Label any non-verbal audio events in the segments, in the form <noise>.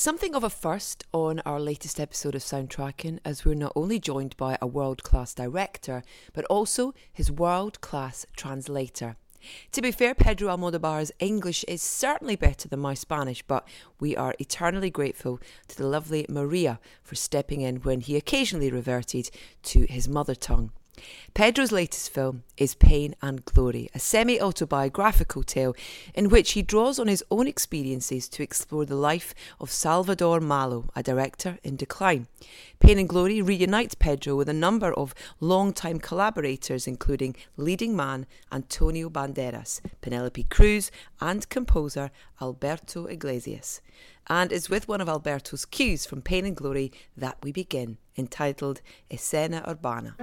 Something of a first on our latest episode of Soundtracking, as we're not only joined by a world class director, but also his world class translator. To be fair, Pedro Almodovar's English is certainly better than my Spanish, but we are eternally grateful to the lovely Maria for stepping in when he occasionally reverted to his mother tongue. Pedro's latest film is Pain and Glory, a semi autobiographical tale in which he draws on his own experiences to explore the life of Salvador Mallo, a director in decline. Pain and Glory reunites Pedro with a number of long-time collaborators, including leading man Antonio Banderas, Penelope Cruz, and composer Alberto Iglesias and it's with one of Alberto's cues from Pain and Glory that we begin, entitled Escena Urbana.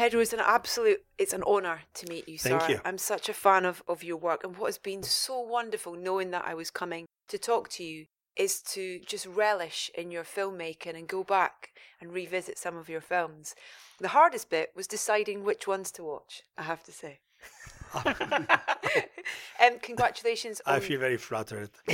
Pedro, is an absolute, it's an honour to meet you, Thank sir. you. I'm such a fan of, of your work. And what has been so wonderful knowing that I was coming to talk to you is to just relish in your filmmaking and go back and revisit some of your films. The hardest bit was deciding which ones to watch, I have to say. <laughs> um, congratulations. I on- feel very flattered. <laughs>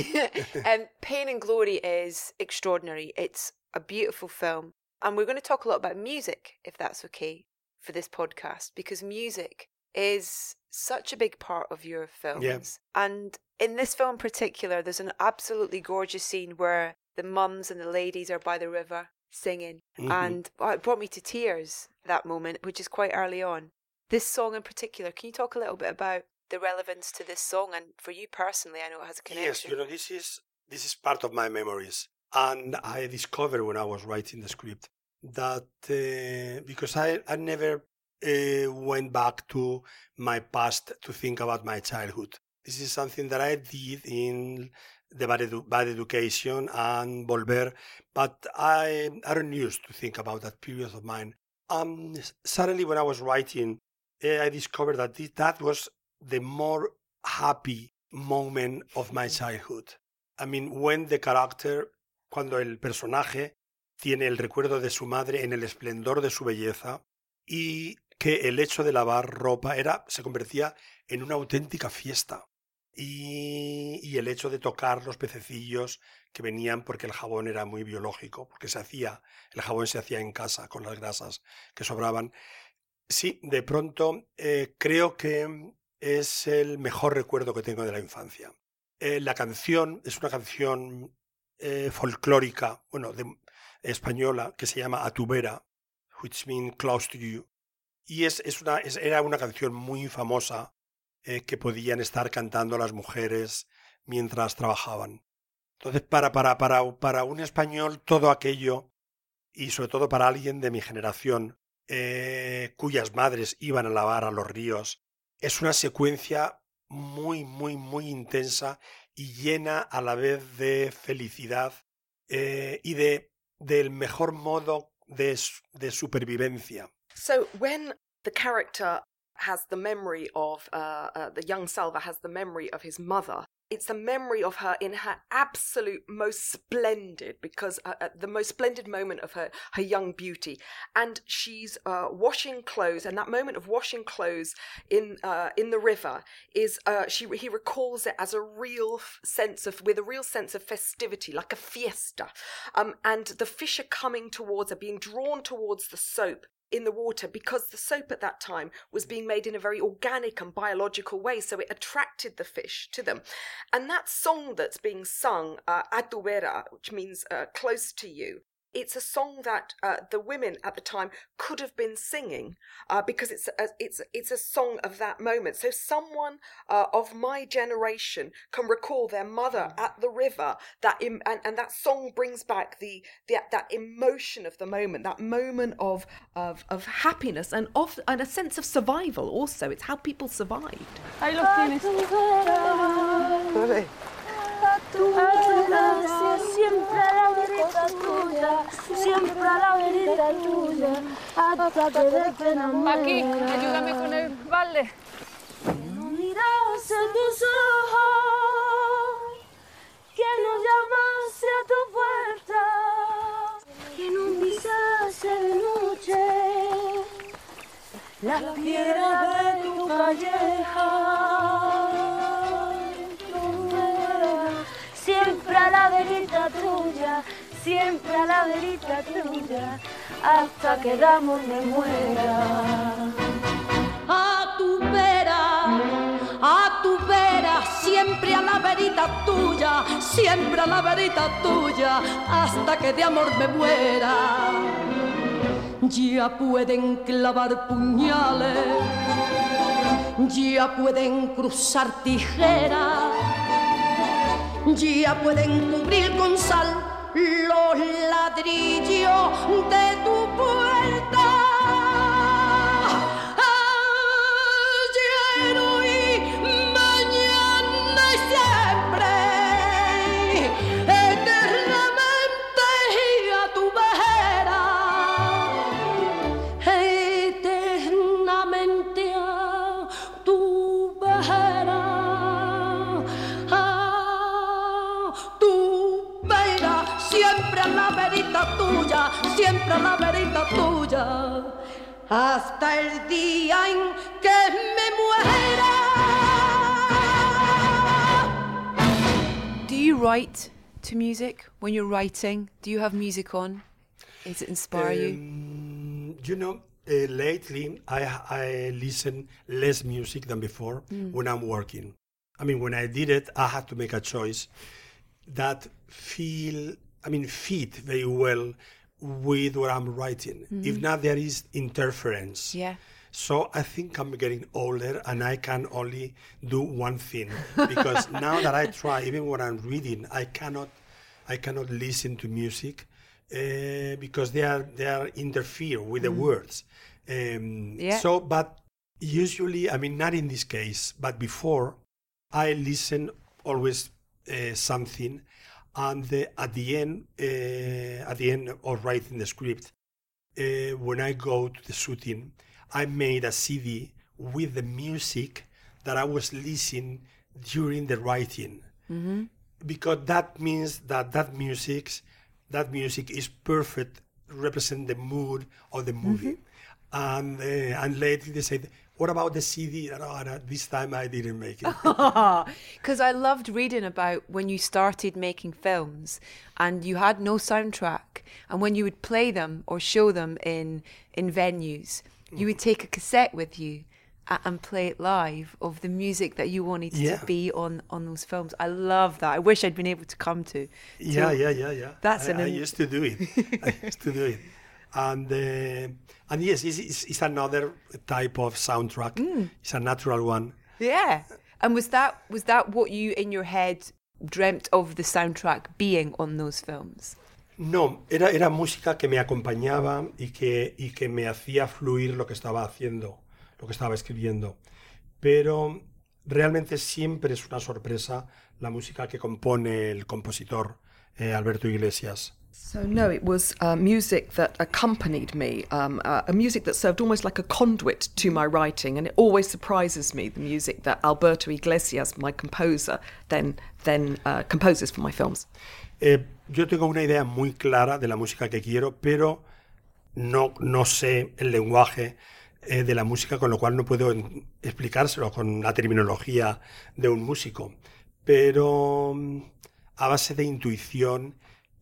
um, Pain and Glory is extraordinary. It's a beautiful film. And we're going to talk a lot about music, if that's okay, for this podcast, because music is such a big part of your films. And in this film in particular, there's an absolutely gorgeous scene where the mums and the ladies are by the river singing. Mhm. And oh, it brought me to tears, that moment, which is quite early on. This song in particular, can you talk a little bit about the relevance to this song? And for you personally, I know it has a connection. Yes, you know, this is this is part of my memories, and I discovered when I was writing the script that uh, because I I never uh, went back to my past to think about my childhood. This is something that I did in the bad, edu- bad education and Volver, but I I don't used to think about that period of mine. Um, suddenly when I was writing, uh, I discovered that this, that was the more happy moment of my childhood. I mean, when the character, cuando el personaje tiene el recuerdo de su madre en el esplendor de su belleza y que el hecho de lavar ropa era, se convertía en una auténtica fiesta. Y, y el hecho de tocar los pececillos que venían porque el jabón era muy biológico, porque se hacía, el jabón se hacía en casa con las grasas que sobraban. Sí, de pronto eh, creo que es el mejor recuerdo que tengo de la infancia. Eh, la canción es una canción eh, folclórica, bueno, de, española, que se llama A tu vera, which means close to you. Y es, es una, es- era una canción muy famosa eh, que podían estar cantando las mujeres mientras trabajaban. Entonces, para, para, para, para un español, todo aquello, y sobre todo para alguien de mi generación, eh, cuyas madres iban a lavar a los ríos, es una secuencia muy, muy, muy intensa y llena a la vez de felicidad eh, y de, del mejor modo de, de supervivencia. So when the character has the memory of uh, uh, the young Salva has the memory of his mother. It's the memory of her in her absolute most splendid, because uh, uh, the most splendid moment of her her young beauty, and she's uh, washing clothes, and that moment of washing clothes in uh, in the river is uh, she he recalls it as a real f- sense of with a real sense of festivity, like a fiesta, um, and the fish are coming towards her, being drawn towards the soap in the water because the soap at that time was being made in a very organic and biological way, so it attracted the fish to them. And that song that's being sung, uh, A tu vera, which means uh, close to you, it's a song that uh, the women at the time could have been singing uh, because it's a, it's it's a song of that moment. So someone uh, of my generation can recall their mother mm. at the river. That Im- and, and that song brings back the, the that emotion of the moment, that moment of of of happiness and of and a sense of survival. Also, it's how people survived. Ahí los tienes tu gracia, siempre a la verita tuya, siempre a la verita tuya, hasta que de pena Aquí, ayúdame con el balde. No miras en tus ojos, que no llamaste a tu puerta, que no pisaste de noche la piedra de tu calleja. Tuya, siempre a la verita tuya, hasta que el amor me muera. A tu vera, a tu vera, siempre a la verita tuya, siempre a la verita tuya, hasta que de amor me muera. Ya pueden clavar puñales, ya pueden cruzar tijeras ya pueden cubrir con sal los ladrillos de tu puerta. Hasta el día en que me muera. Do you write to music when you're writing? Do you have music on? Does it inspire um, you? You know, uh, lately I, I listen less music than before mm. when I'm working. I mean, when I did it, I had to make a choice that feel, I mean, fit very well with what I'm writing. Mm-hmm. If not, there is interference. Yeah. So I think I'm getting older and I can only do one thing because <laughs> now that I try, even when I'm reading, I cannot, I cannot listen to music uh, because they are they are interfere with the mm. words. Um, yeah. So, but usually, I mean, not in this case, but before, I listen always uh, something and the, at the end, uh, at the end of writing the script, uh, when I go to the shooting, I made a CD with the music that I was listening during the writing, mm-hmm. because that means that that music, that music is perfect, represent the mood of the movie, mm-hmm. and uh, and later they said what about the CD? Oh, no, this time I didn't make it. <laughs> Because I loved reading about when you started making films and you had no soundtrack. And when you would play them or show them in, in venues, you would take a cassette with you and play it live of the music that you wanted yeah. to be on on those films. I love that. I wish I'd been able to come to. to yeah, yeah, yeah, yeah. That's I, an. I used to do it. <laughs> I used to do it and uh, and yes, it's, it's, it's, another type of soundtrack. Mm. It's a natural one. Yeah, and was that was that what you in your head dreamt of the soundtrack being on those films? No, era, era música que me acompañaba y que, y que me hacía fluir lo que estaba haciendo, lo que estaba escribiendo. Pero realmente siempre es una sorpresa la música que compone el compositor eh, Alberto Iglesias. So, no, it was uh, music that accompanied me, um, uh, a music that served almost like a conduit to my writing. And it always surprises me the music that Alberto Iglesias, my composer, then, then uh, composes for my films. Eh, yo tengo una idea muy clara de la música que quiero, pero no, no sé el lenguaje eh, de la música, con lo cual no puedo explicárselo con la terminología de un músico. Pero mm, a base de intuición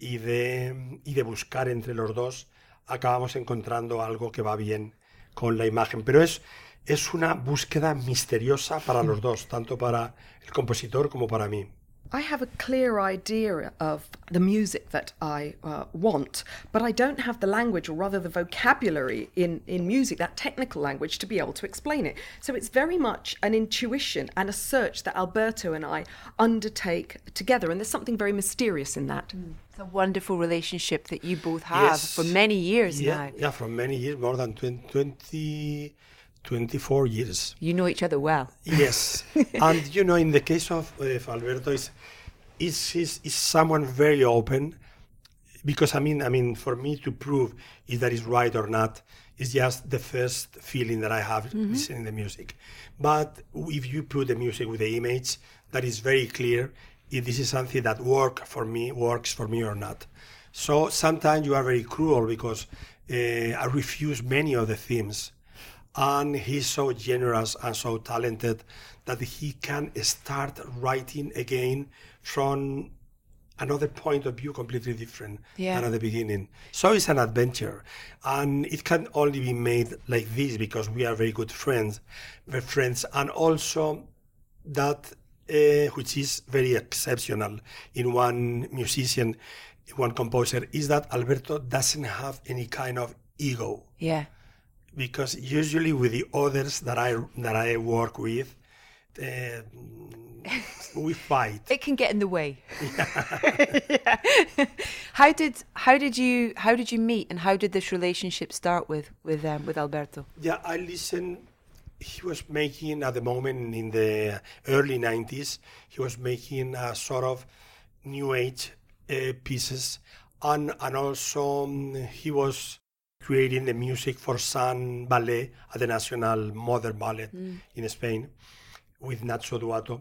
y de, y de buscar entre los dos acabamos encontrando algo que va bien con la imagen. Pero es, es una búsqueda misteriosa para los dos, tanto para el compositor como para mí. I have a clear idea of the music that I uh, want, but I don't have the language, or rather the vocabulary in, in music, that technical language, to be able to explain it. So it's very much an intuition and a search that Alberto and I undertake together, and there's something very mysterious in that. It's a wonderful relationship that you both have Yes. for many years yeah, now. Yeah, for many years, more than 20, 20 24 years. You know each other well. Yes, <laughs> and you know, in the case of, of Alberto, is is is is someone very open, because I mean, I mean, for me to prove if that is right or not is just the first feeling that I have mm-hmm. listening the music. But if you put the music with the image, that is very clear if this is something that work for me, works for me or not. So sometimes you are very cruel because uh, I refuse many of the themes and he's so generous and so talented that he can start writing again from another point of view completely different Yeah. than at the beginning so it's an adventure and it can only be made like this because we are very good friends we're friends and also that uh, which is very exceptional in one musician one composer is that alberto doesn't have any kind of ego Yeah. because usually with the others that I that I work with, uh, we fight. <laughs> It can get in the way. <laughs> how did how did you how did you meet and how did this relationship start with with um, with Alberto? Yeah, I listen. He was making at the moment in the early '90s. He was making a sort of new age uh, pieces, and and also um, he was creating the music for San Ballet at the National Modern Ballet in Spain with Nacho Duato.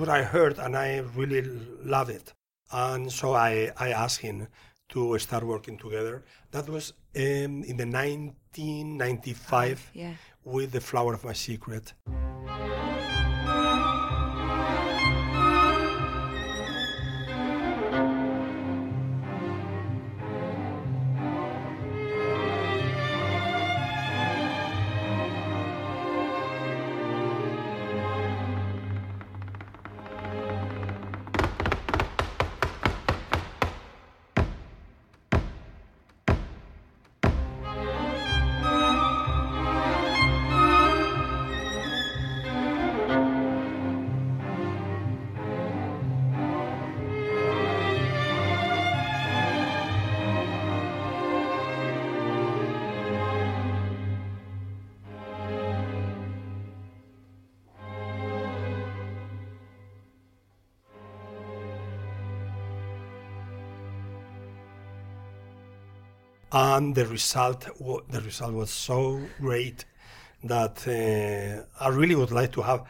What I heard, and I really love it. And so I, I asked him to start working together. That was um, in the 1995 Yeah. with The Flower of My Secret. And the result wa- the result was so great that uh, I really would like to have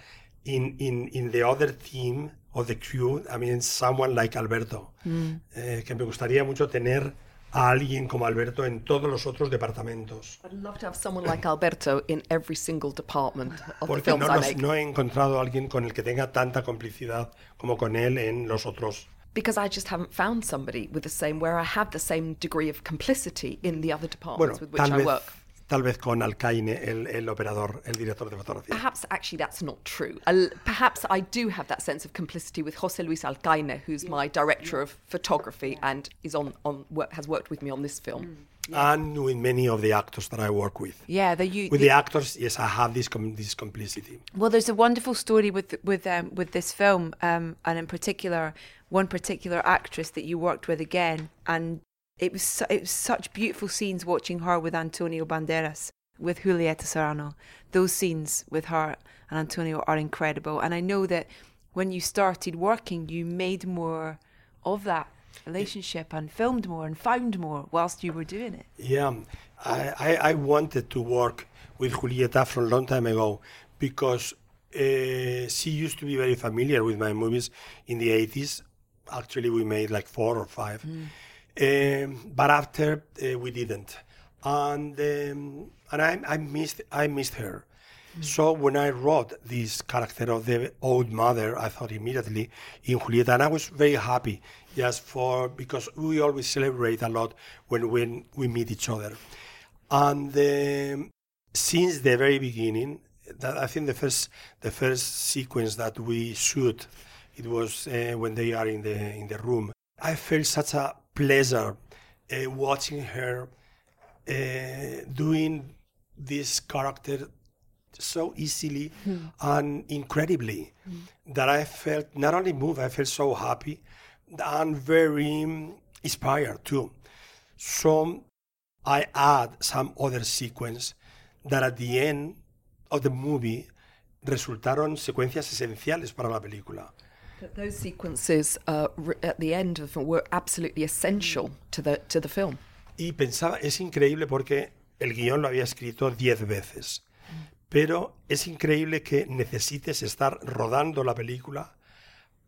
in in in the other team of the crew I mean someone like Alberto. Eh, que me gustaría mucho tener a alguien como Alberto en todos los otros departamentos. I'd love to have someone like Alberto in every single department of the porque films no, I make. no he encontrado a alguien con el que tenga tanta complicidad como con él en los otros Because I just haven't found somebody with the same, where I have the same degree of complicity in the other bueno departments with which I vez work. tal vez con Alcaine, el, el operador, el director de fotografía. Perhaps actually that's not true. Perhaps I do have that sense of complicity with Jose Luis Alcaine, who's my director of photography and is on, on work, has worked with me on this film. And with many of the actors that I work with. Yeah, the you. With the- the actors, yes, I have this com- this complicity. Well, there's a wonderful story with with um, with this film, um, and in particular, one particular actress that you worked with again, and it was su- it was such beautiful scenes watching her with Antonio Banderas, with Julieta Serrano. Those scenes with her and Antonio are incredible, and I know that when you started working, you made more of that relationship and filmed more and found more whilst you were doing it. Yeah, I, I, I wanted to work with Julieta from a long time ago because uh, she used to be very familiar with my movies in the 80s. Actually, we made like four or five. Um, but after uh, we didn't, and um, and I, I missed I missed her. So when I wrote this character of the old mother, I thought immediately in Julieta, and I was very happy just for because we always celebrate a lot when when we meet each other, and um, since the very beginning, that I think the first the first sequence that we shoot, it was uh, when they are in the in the room. I felt such a pleasure uh, watching her uh, doing this character so easily and incredibly that I felt not only moved, I felt so happy and very um, inspired too. So I add some other sequence that at the end of the movie resultaron secuencias esenciales para la película. Those sequences uh, at the end of were absolutely essential to the to the film. Y pensaba, es increíble porque el guion lo había escrito diez veces, pero es increíble que necesites estar rodando la película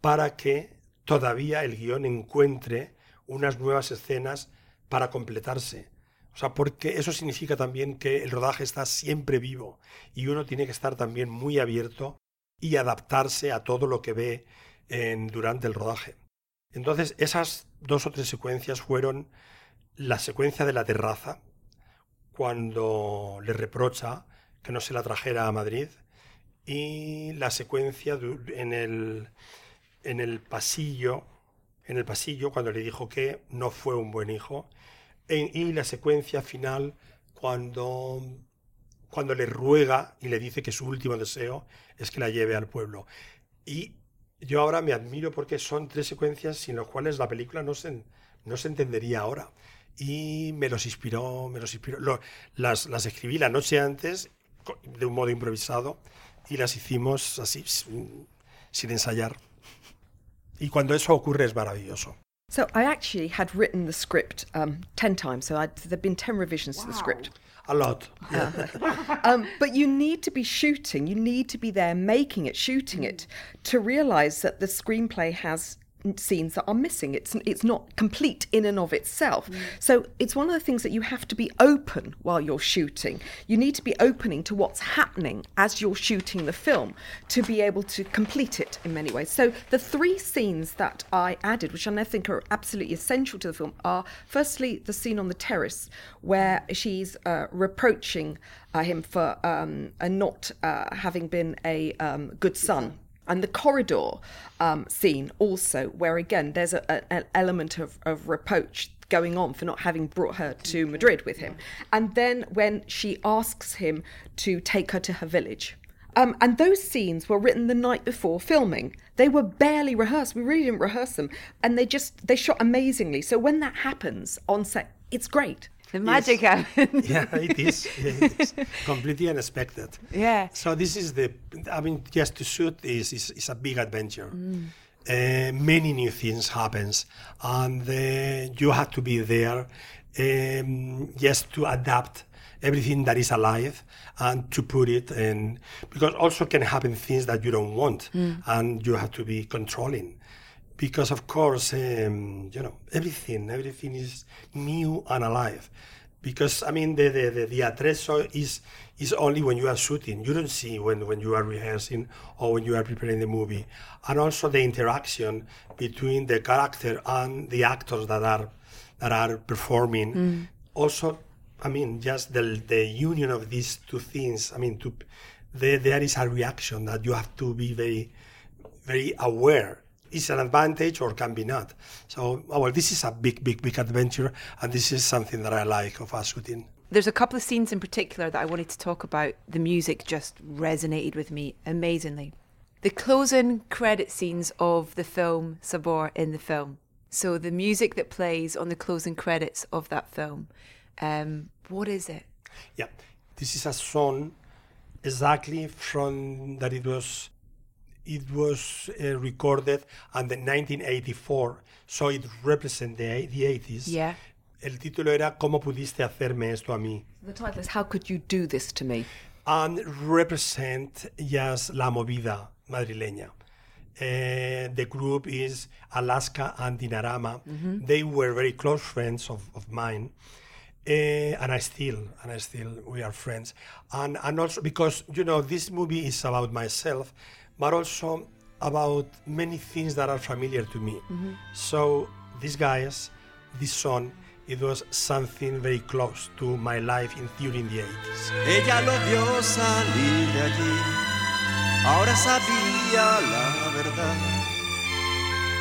para que todavía el guion encuentre unas nuevas escenas para completarse. O sea, porque eso significa también que el rodaje está siempre vivo y uno tiene que estar también muy abierto y adaptarse a todo lo que ve durante el rodaje. Entonces, esas dos o tres secuencias fueron la secuencia de la terraza, cuando le reprocha que no se la trajera a Madrid, y la secuencia en el, en el pasillo, en el pasillo cuando le dijo que no fue un buen hijo, e- y la secuencia final cuando, cuando le ruega y le dice que su último deseo es que la lleve al pueblo. Y yo ahora me admiro porque son tres secuencias sin las cuales la película no se, no se entendería ahora. Y me los inspiró, me los inspiró. Lo- las, las escribí la noche antes de un modo improvisado y las hicimos así, sin, sin ensayar. Y cuando eso ocurre es maravilloso. So I actually had written the script um, ten times. So I'd, there've been ten revisions to the script. A lot. <laughs> Um, but you need to be shooting. You need to be there making it, shooting it, to realise that the screenplay has scenes that are missing. It's it's not complete in and of itself. So it's one of the things that you have to be open while you're shooting. You need to be opening to what's happening as you're shooting the film to be able to complete it in many ways. So the three scenes that I added, which I think are absolutely essential to the film, are firstly the scene on the terrace where she's uh, reproaching uh, him for um, uh, not uh, having been a um, good son. And the corridor um, scene also, where again there's a, a- an element of, of reproach going on for not having brought her to Madrid with him. And then when she asks him to take her to her village. Um, and those scenes were written the night before filming. They were barely rehearsed. We really didn't rehearse them, and they just they shot amazingly. So when that happens on set, it's great. The magic <laughs> happens. yeah, it is. It is <laughs> completely unexpected. Yeah. So this is the. I mean, just to shoot this is, is a big adventure. Mm. Uh, many new things happens, and uh, you have to be there um, just to adapt everything that is alive and to put it in because also can happen things that you don't want and you have to be controlling because of course um, you know everything everything is new and alive because i mean the the, the, the atrezo is is only when you are shooting you don't see when when you are rehearsing or when you are preparing the movie and also the interaction between the character and the actors that are that are performing also I mean, just the the union of these two things. I mean, to there there is a reaction that you have to be very very aware. Is an advantage or can be not. So, oh, well, this is a big, big, big adventure, and this is something that I like of shooting. There's a couple of scenes in particular that I wanted to talk about. The music just resonated with me amazingly. The closing credit scenes of the film Sabor in the film. So the music that plays on the closing credits of that film. Um, what is it? Yeah, this is a song exactly from that it was it was uh, recorded in 1984, so it represents the, the 80s. Yeah. El título era ¿Cómo pudiste hacerme esto a mí? The title is How Could You Do This to Me? And represent yes, la movida madrileña. Uh, the group is Alaska and Dinarama. They were very close friends of, of mine. Uh, and I still, and I still, we are friends. And, and also because, you know, this movie is about myself, but also about many things that are familiar to me. Mm-hmm. So these guys, this song, it was something very close to my life in, during the 80s. Ella lo vio salir de allí, ahora sabía la verdad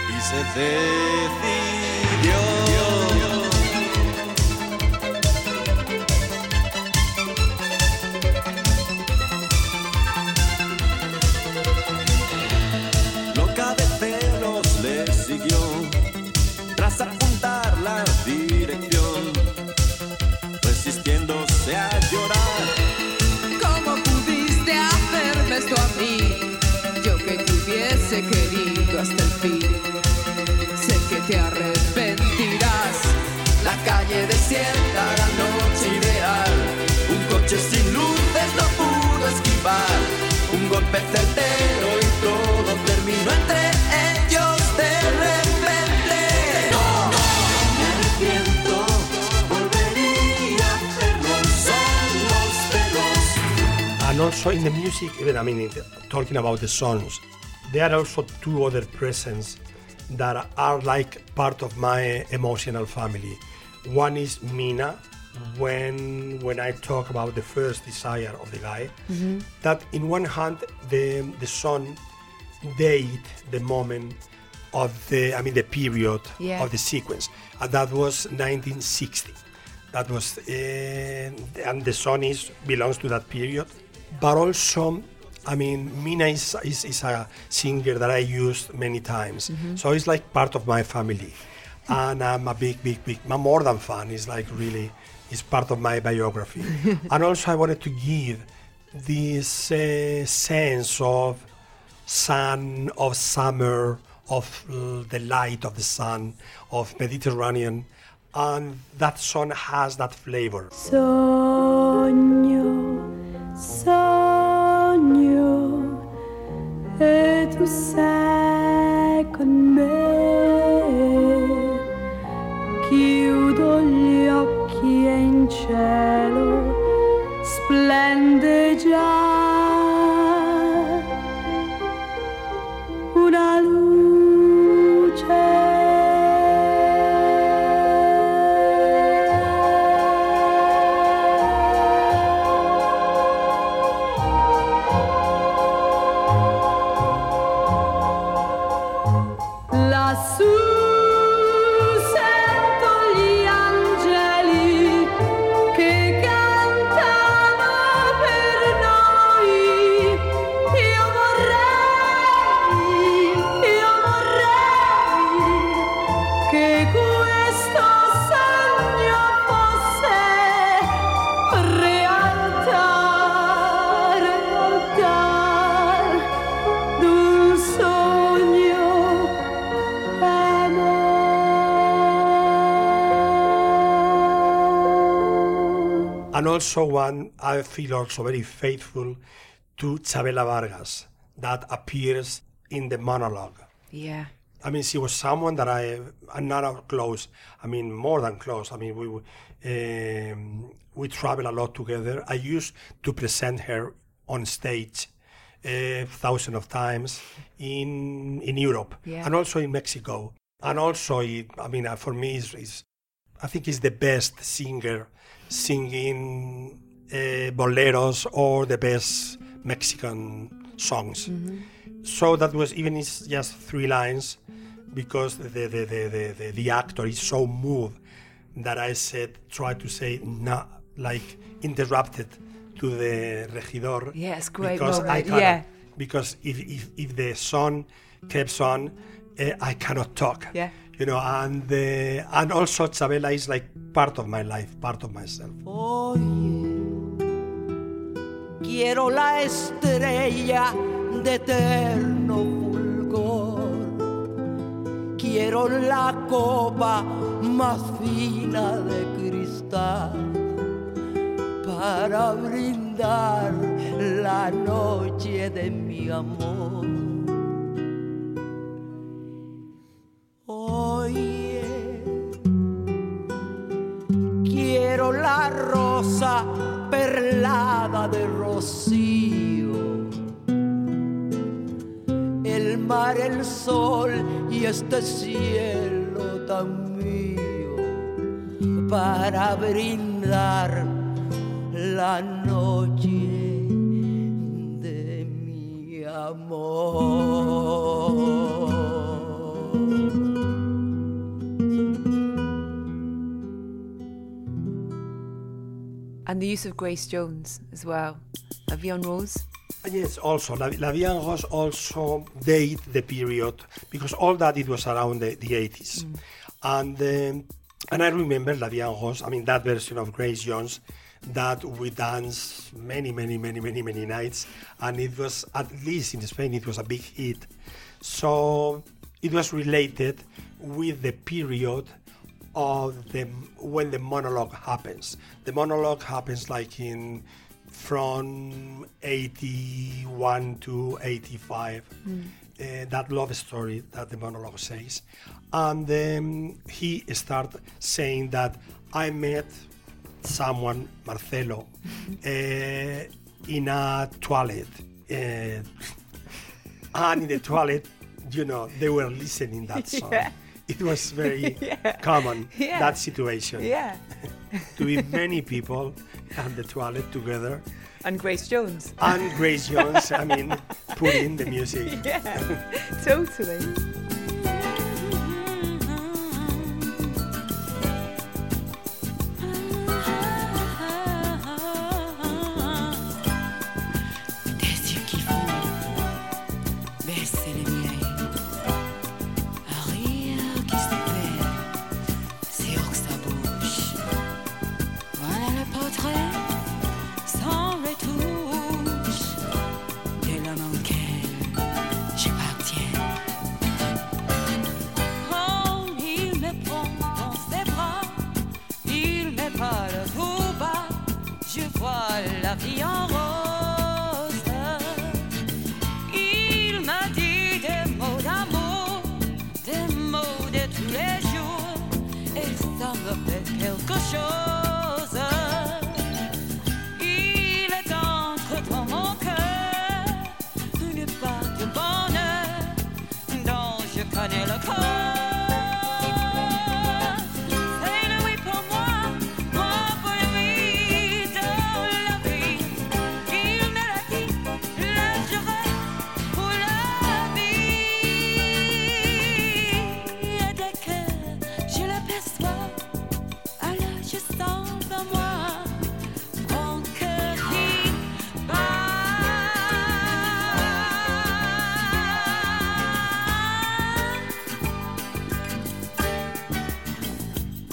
y se decidió. No. And also in the music, even I mean, talking about the songs, there are also two other presents that are like part of my emotional family. One is Mina, when when I talk about the first desire of the guy, that in one hand the the song date the moment of the I mean the period Yeah. of the sequence, and that was 1960. That was uh, and the son is belongs to that period, but also. I mean, Mina is, is, is a singer that I used many times. So it's like part of my family. And I'm a big, big, big, I'm more than fan. It's like really, it's part of my biography. <laughs> and also I wanted to give this uh, sense of sun, of summer, of uh, the light of the sun, of Mediterranean. And that song has that flavor. Sogno, sogno, e tu sei con me. Cielo splende già And also one I feel also very faithful to Chavela Vargas that appears in the monologue. Yeah. I mean, she was someone that I, I'm not close. I mean, more than close. I mean, we um, we travel a lot together. I used to present her on stage a thousand of times in in Europe Yeah. and also in Mexico. And also, it, I mean, uh, for me, is I think is the best singer singing uh, boleros or the best Mexican songs. So that was even it's just three lines because the the, the, the, the, actor is so moved that I said try to say no like interrupted to the regidor. A great because I moment, cannot, yeah. Because if, if, if the song keeps on, uh, I cannot talk. Yeah. You know, and uh, and also Chabela is like part of my life, part of myself. Quiero la estrella de eterno fulgor. Quiero la copa más fina de cristal para brindar la noche de mi amor. Quiero la rosa perlada de rocío, el mar, el sol y este cielo tan mío para brindar la noche de mi amor. The use of Grace Jones as well. La Vie en Rose. Yes, also La, La Vie en Rose also date the period because all that it was around the, the 80s, and um, and I remember La Vie en Rose. I mean that version of Grace Jones that we danced many, many, many, many, many nights, and it was at least in Spain it was a big hit. So it was related with the period of the when the monologue happens. The monologue happens like in from 81 to 85. Uh, that love story that the monologue says, and um, he start saying that I met someone, Marcelo, <laughs> uh, in a toilet. Uh, <laughs> and in the toilet, you know, they were listening that <laughs> song. Yeah. It was very <laughs> common, Yeah. that situation. Yeah. <laughs> To be many people at the toilet together. And Grace Jones. And Grace Jones, I mean, put in the music. <laughs> Yeah, totally.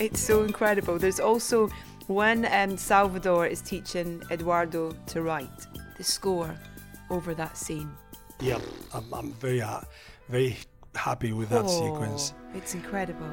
It's so incredible. There's also when um, Salvador is teaching Eduardo to write, the score over that scene. Yeah, I'm, I'm very, uh, very happy with that Oh, sequence. It's incredible.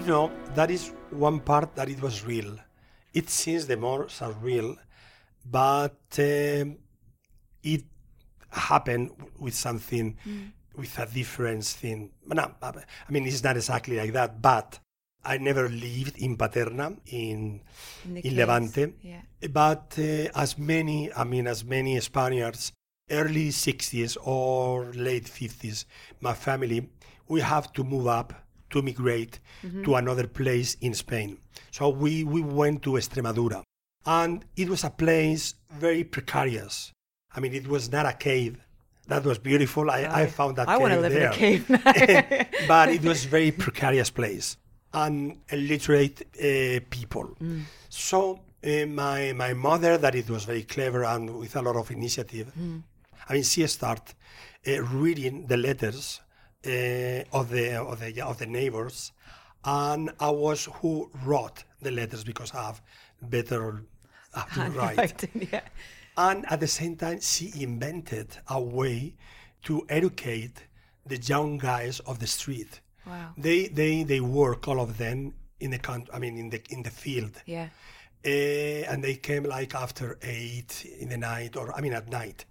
You know, that is one part that it was real. It seems the more surreal, but um, it happened with something, with a different thing. No, I mean, it's not exactly like that, but I never lived in Paterna, in, In in Levante. yeah. But uh, as many, I mean, as many Spaniards, early 60s or late 50s, my family, we have to move up to migrate to another place in Spain. So we, we went to Extremadura. And it was a place very precarious. I mean, it was not a cave. That was beautiful. I, I found that I want to cave live in a cave <laughs> but it was very precarious place and illiterate uh, people. So uh, my my mother, that it was very clever and with a lot of initiative. I mean, she started uh, reading the letters of the of the of the neighbors, and I was who wrote the letters because I have better I have to write. Yeah. And at the same time, she invented a way to educate the young guys of the street. Wow. They they they work all of them in the country. I mean, in the in the field, Yeah. uh, and they came like after eight in the night, or I mean at night.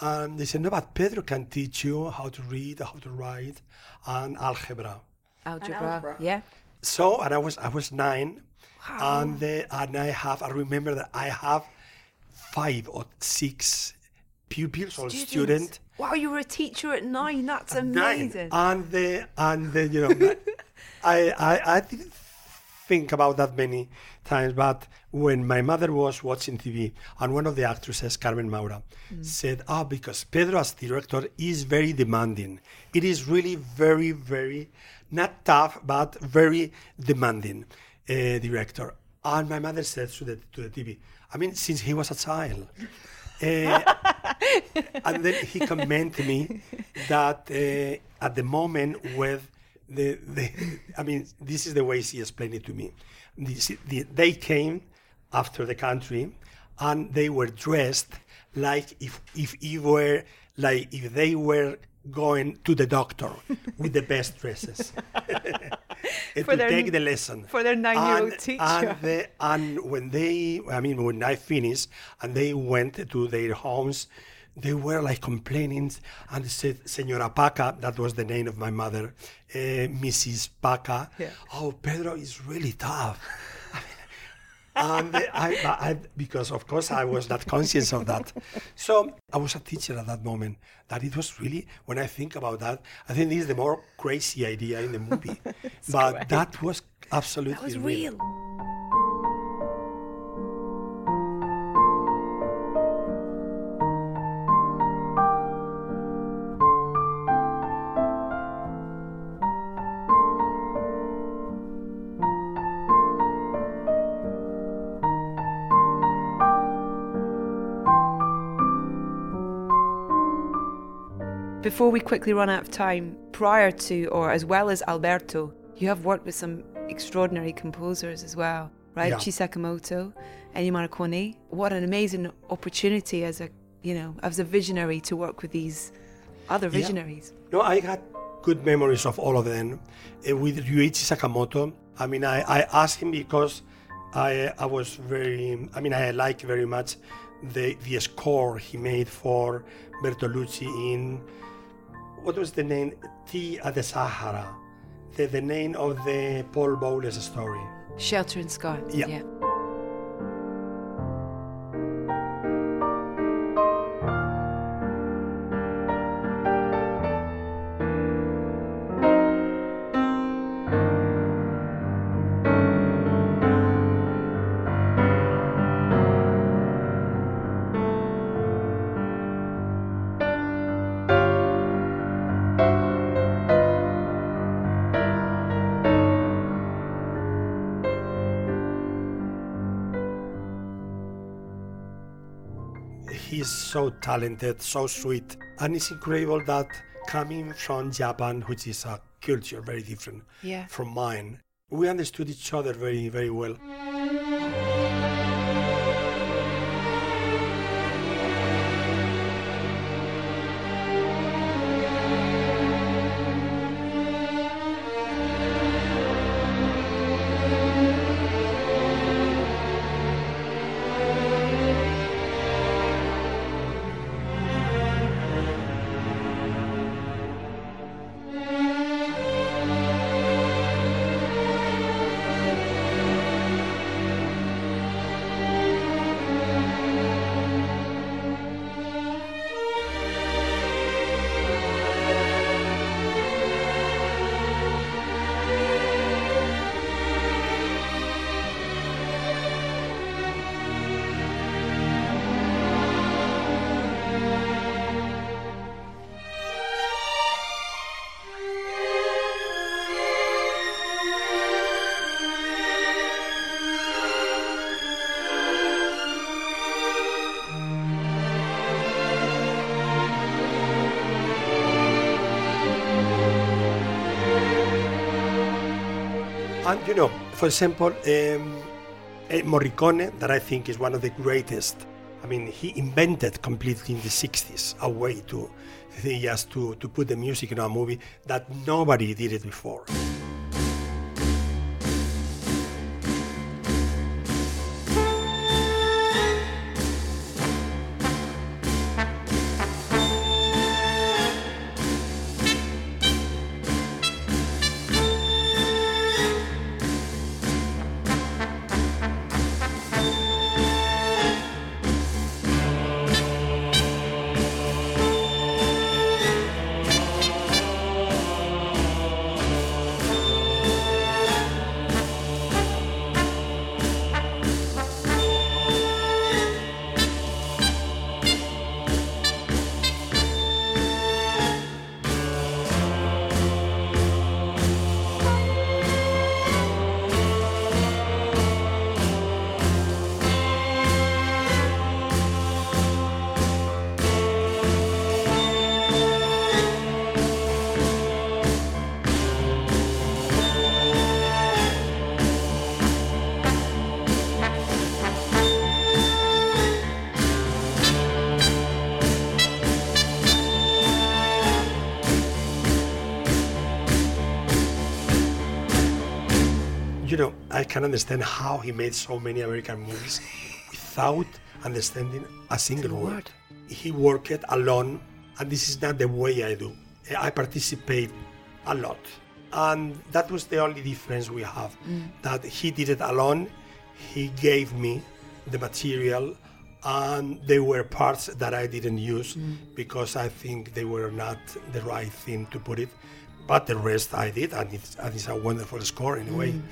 And they said, no, but Pedro can teach you how to read, how to write, and algebra. Algebra. algebra. Yeah. So, and I was I was nine, and the, and I have I remember that I have five or six pupils or students. Wow, you were a teacher at nine. That's Nine. amazing. And the and the, you know, <laughs> I, I I didn't think about that many times, but when my mother was watching TV and one of the actresses, Carmen Maura, said, "Ah, because Pedro as director is very demanding. It is really very very not tough, but very demanding uh, director." And my mother said to the to the TV, "I mean, since he was a child." <laughs> Uh, and then he commented me that uh, at the moment with the, the I mean this is the way she explained it to me. This, the, they came after the country and they were dressed like if if you were like if they were going to the doctor with the best dresses <laughs> <laughs> For to their- take the lesson for their nine-year-old teacher. and the, and when they, I mean, when I finished and they went to their homes, they were like complaining and said, Senora Paca, that was the name of my mother, uh, Mrs. Paca, Yeah. oh, Pedro is really tough. <laughs> and I, I, because of course I was not conscious of that. So I was a teacher at that moment. That it was really, when I think about that, I think this is the more crazy idea in the movie. <laughs> but that was absolutely That was real. Before we quickly run out of time, prior to or as well as Alberto, you have worked with some extraordinary composers as well, right? Yeah. Sakamoto, Ennio Morricone. What an amazing opportunity as a you know as a visionary to work with these other Yeah. visionaries. No, I had good memories of all of them. Uh, with Ryuichi Sakamoto, I mean, I, I asked him because I I was very, I mean, I like very much the the score he made for Bertolucci in what was the name? Tea at the Sahara, the, the name of the Paul Bowles story. Shelter in Sky. Yeah. He's so talented, so sweet, and it's incredible that coming from Japan, which is a culture very different Yeah. from mine, we understood each other very, very well. For example, um, eh, Morricone, that I think is one of the greatest. I mean, he invented completely in the 60s a way to just to, to put the music in a movie that nobody did it before. Can understand how he made so many American movies without understanding a single word. word. He worked alone, and this is not the way I do. I participate a lot. And that was the only difference we have. Mm. That he did it alone, he gave me the material, and there were parts that I didn't use mm. because I think they were not the right thing to put it. But the rest I did, and it's, and it's a wonderful score anyway. Mm.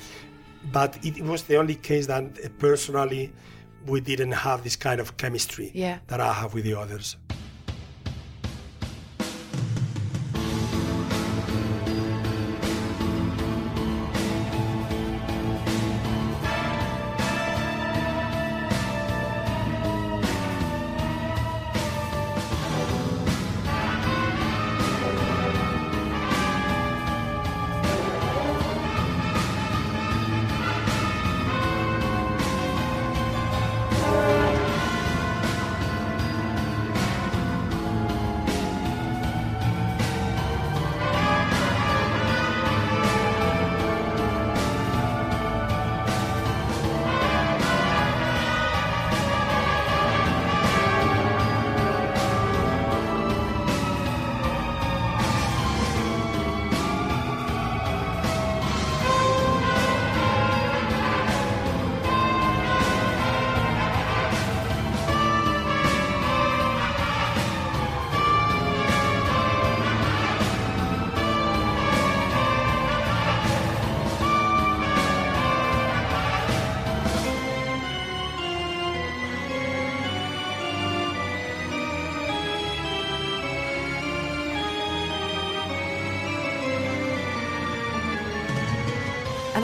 But it was the only case that uh, personally we didn't have this kind of chemistry Yeah. that I have with the others.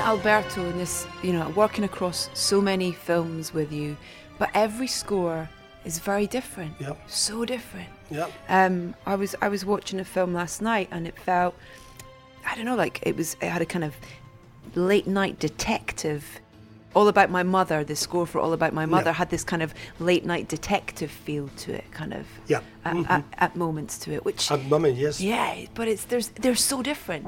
Alberto, in this, you know, working across so many films with you, but every score is very different. Yep. So different. Yeah. Um, I was I was watching a film last night, and it felt, I don't know, like it was it had a kind of late night detective. All about my mother. The score for All About My Mother had this kind of late night detective feel to it, kind of. Yeah. At, Mhm. at, at moments to it, which At the moment, yes. yeah, but it's there's they're so different.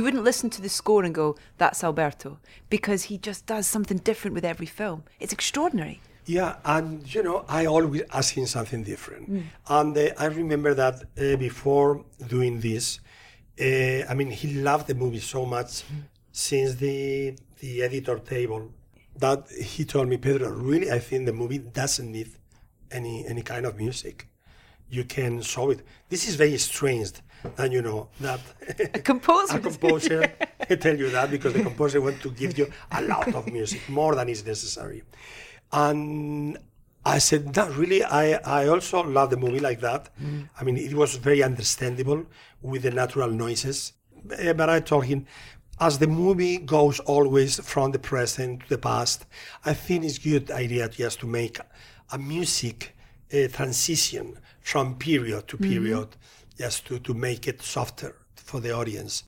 You wouldn't listen to the score and go, "That's Alberto," because he just does something different with every film. It's extraordinary. Yeah, and you know, I always ask him something different. And uh, I remember that uh, before doing this, uh, I mean, he loved the movie so much since the the editor table that he told me, Pedro, really, I think the movie doesn't need any any kind of music. You can show it. This is very strange. And you know that A composer. <laughs> a composer <laughs> tell you that because the composer want to give you a lot of music, more than is necessary. And I said, no, really, I, I also love the movie like that. I mean, it was very understandable with the natural noises. Eh, But I told him, as the movie goes always from the present to the past, I think it's good idea just to make a music uh, transition from period to period, just to, to make it softer for the audience.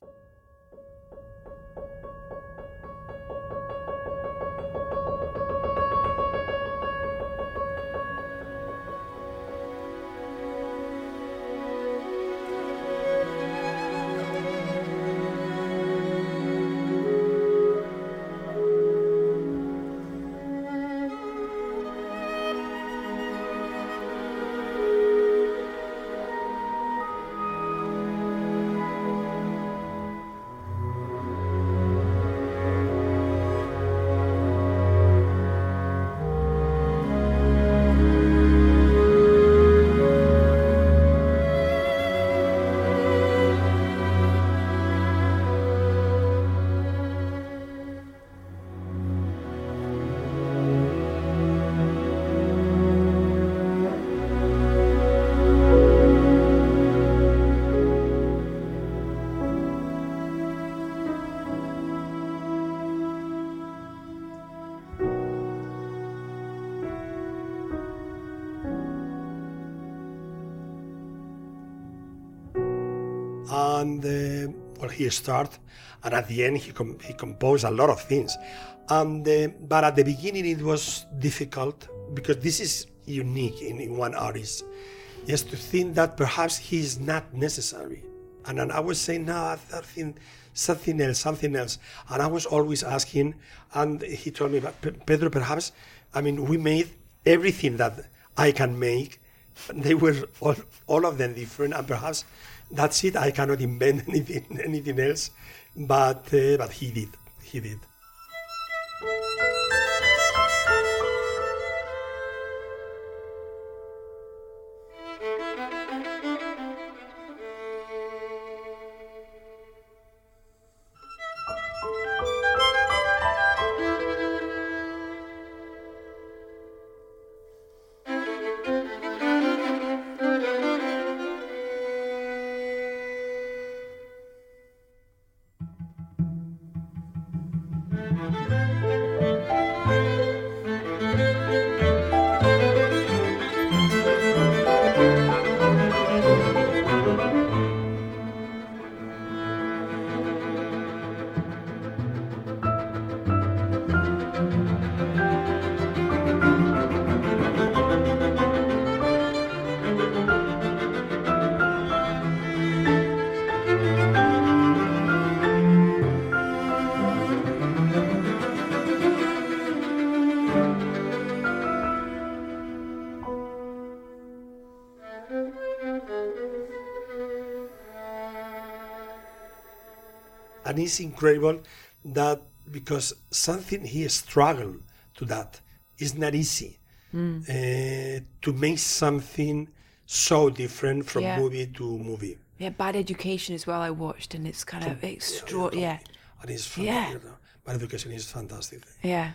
He started, and at the end he com- he composed a lot of things, and uh, but at the beginning it was difficult because this is unique in, in one artist, just to think that perhaps he is not necessary, and then I was saying no, I think something else, something else, and I was always asking, and he told me, "But Pedro, perhaps, I mean, we made everything that I can make. They were all, all of them different, and perhaps that's it. I cannot invent <laughs> anything, anything else, but uh, but he did. He did. It's incredible that because something he struggled to that is not easy uh, to make something so different from Yeah. movie to movie. Yeah, Bad Education as well. I watched, and it's kind of extra. Yeah, And it's Yeah. Bad education is fantastic. yeah.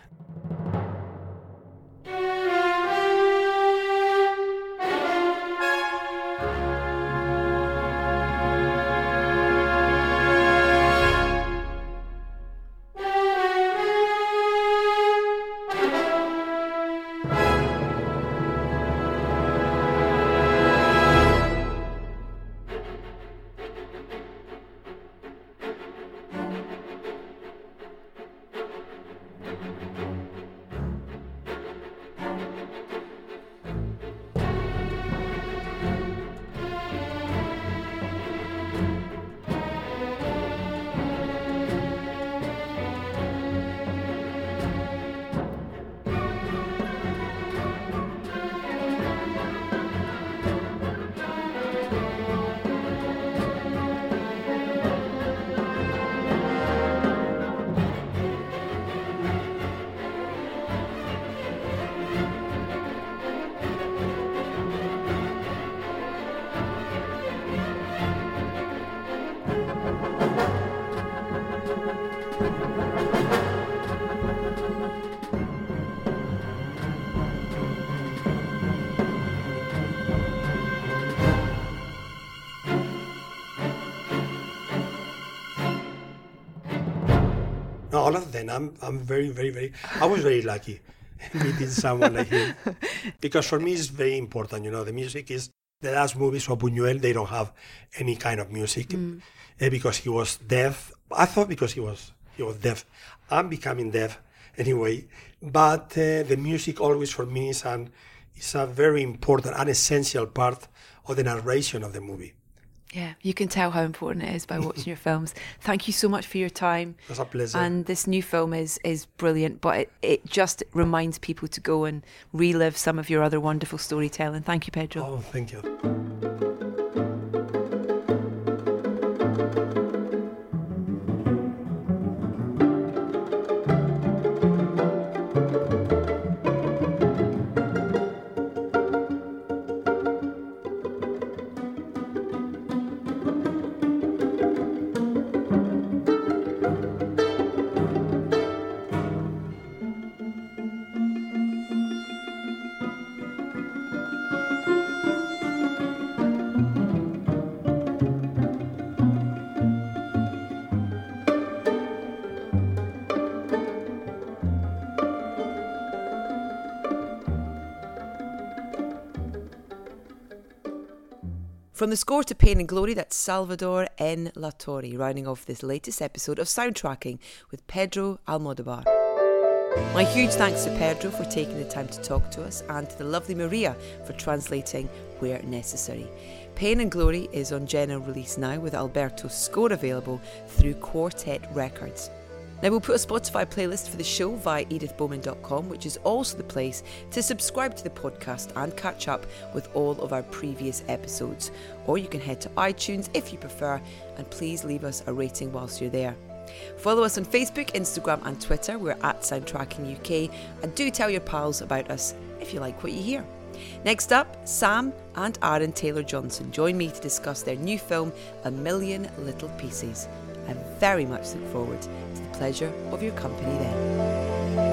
All of them. I'm, I'm very, very, very. I was very lucky <laughs> meeting someone like him <laughs> because for me it's very important. You know, the music is the last movies of Buñuel. They don't have any kind of music eh, because he was deaf. I thought because he was he was deaf. I'm becoming deaf anyway. But uh, the music always for me is an is a very important and essential part of the narration of the movie. Yeah, you can tell how important it is by watching your films. Thank you so much for your time. It's a pleasure. And this new film is is brilliant, but it, it just reminds people to go and relive some of your other wonderful storytelling. Thank you, Pedro. Oh, thank you. From the score to Pain and Glory, that's Salvador en la Torre, rounding off this latest episode of Soundtracking with Pedro Almodovar. My huge thanks to Pedro for taking the time to talk to us and to the lovely Maria for translating where necessary. Pain and Glory is on general release now with Alberto's score available through Quartet Records. Now, we'll put a Spotify playlist for the show via edithbowman.com, which is also the place to subscribe to the podcast and catch up with all of our previous episodes. Or you can head to iTunes if you prefer, and please leave us a rating whilst you're there. Follow us on Facebook, Instagram, and Twitter. We're at Soundtracking UK, and do tell your pals about us if you like what you hear. Next up, Sam and Aaron Taylor Johnson join me to discuss their new film, A Million Little Pieces. I very much look forward to pleasure of your company then.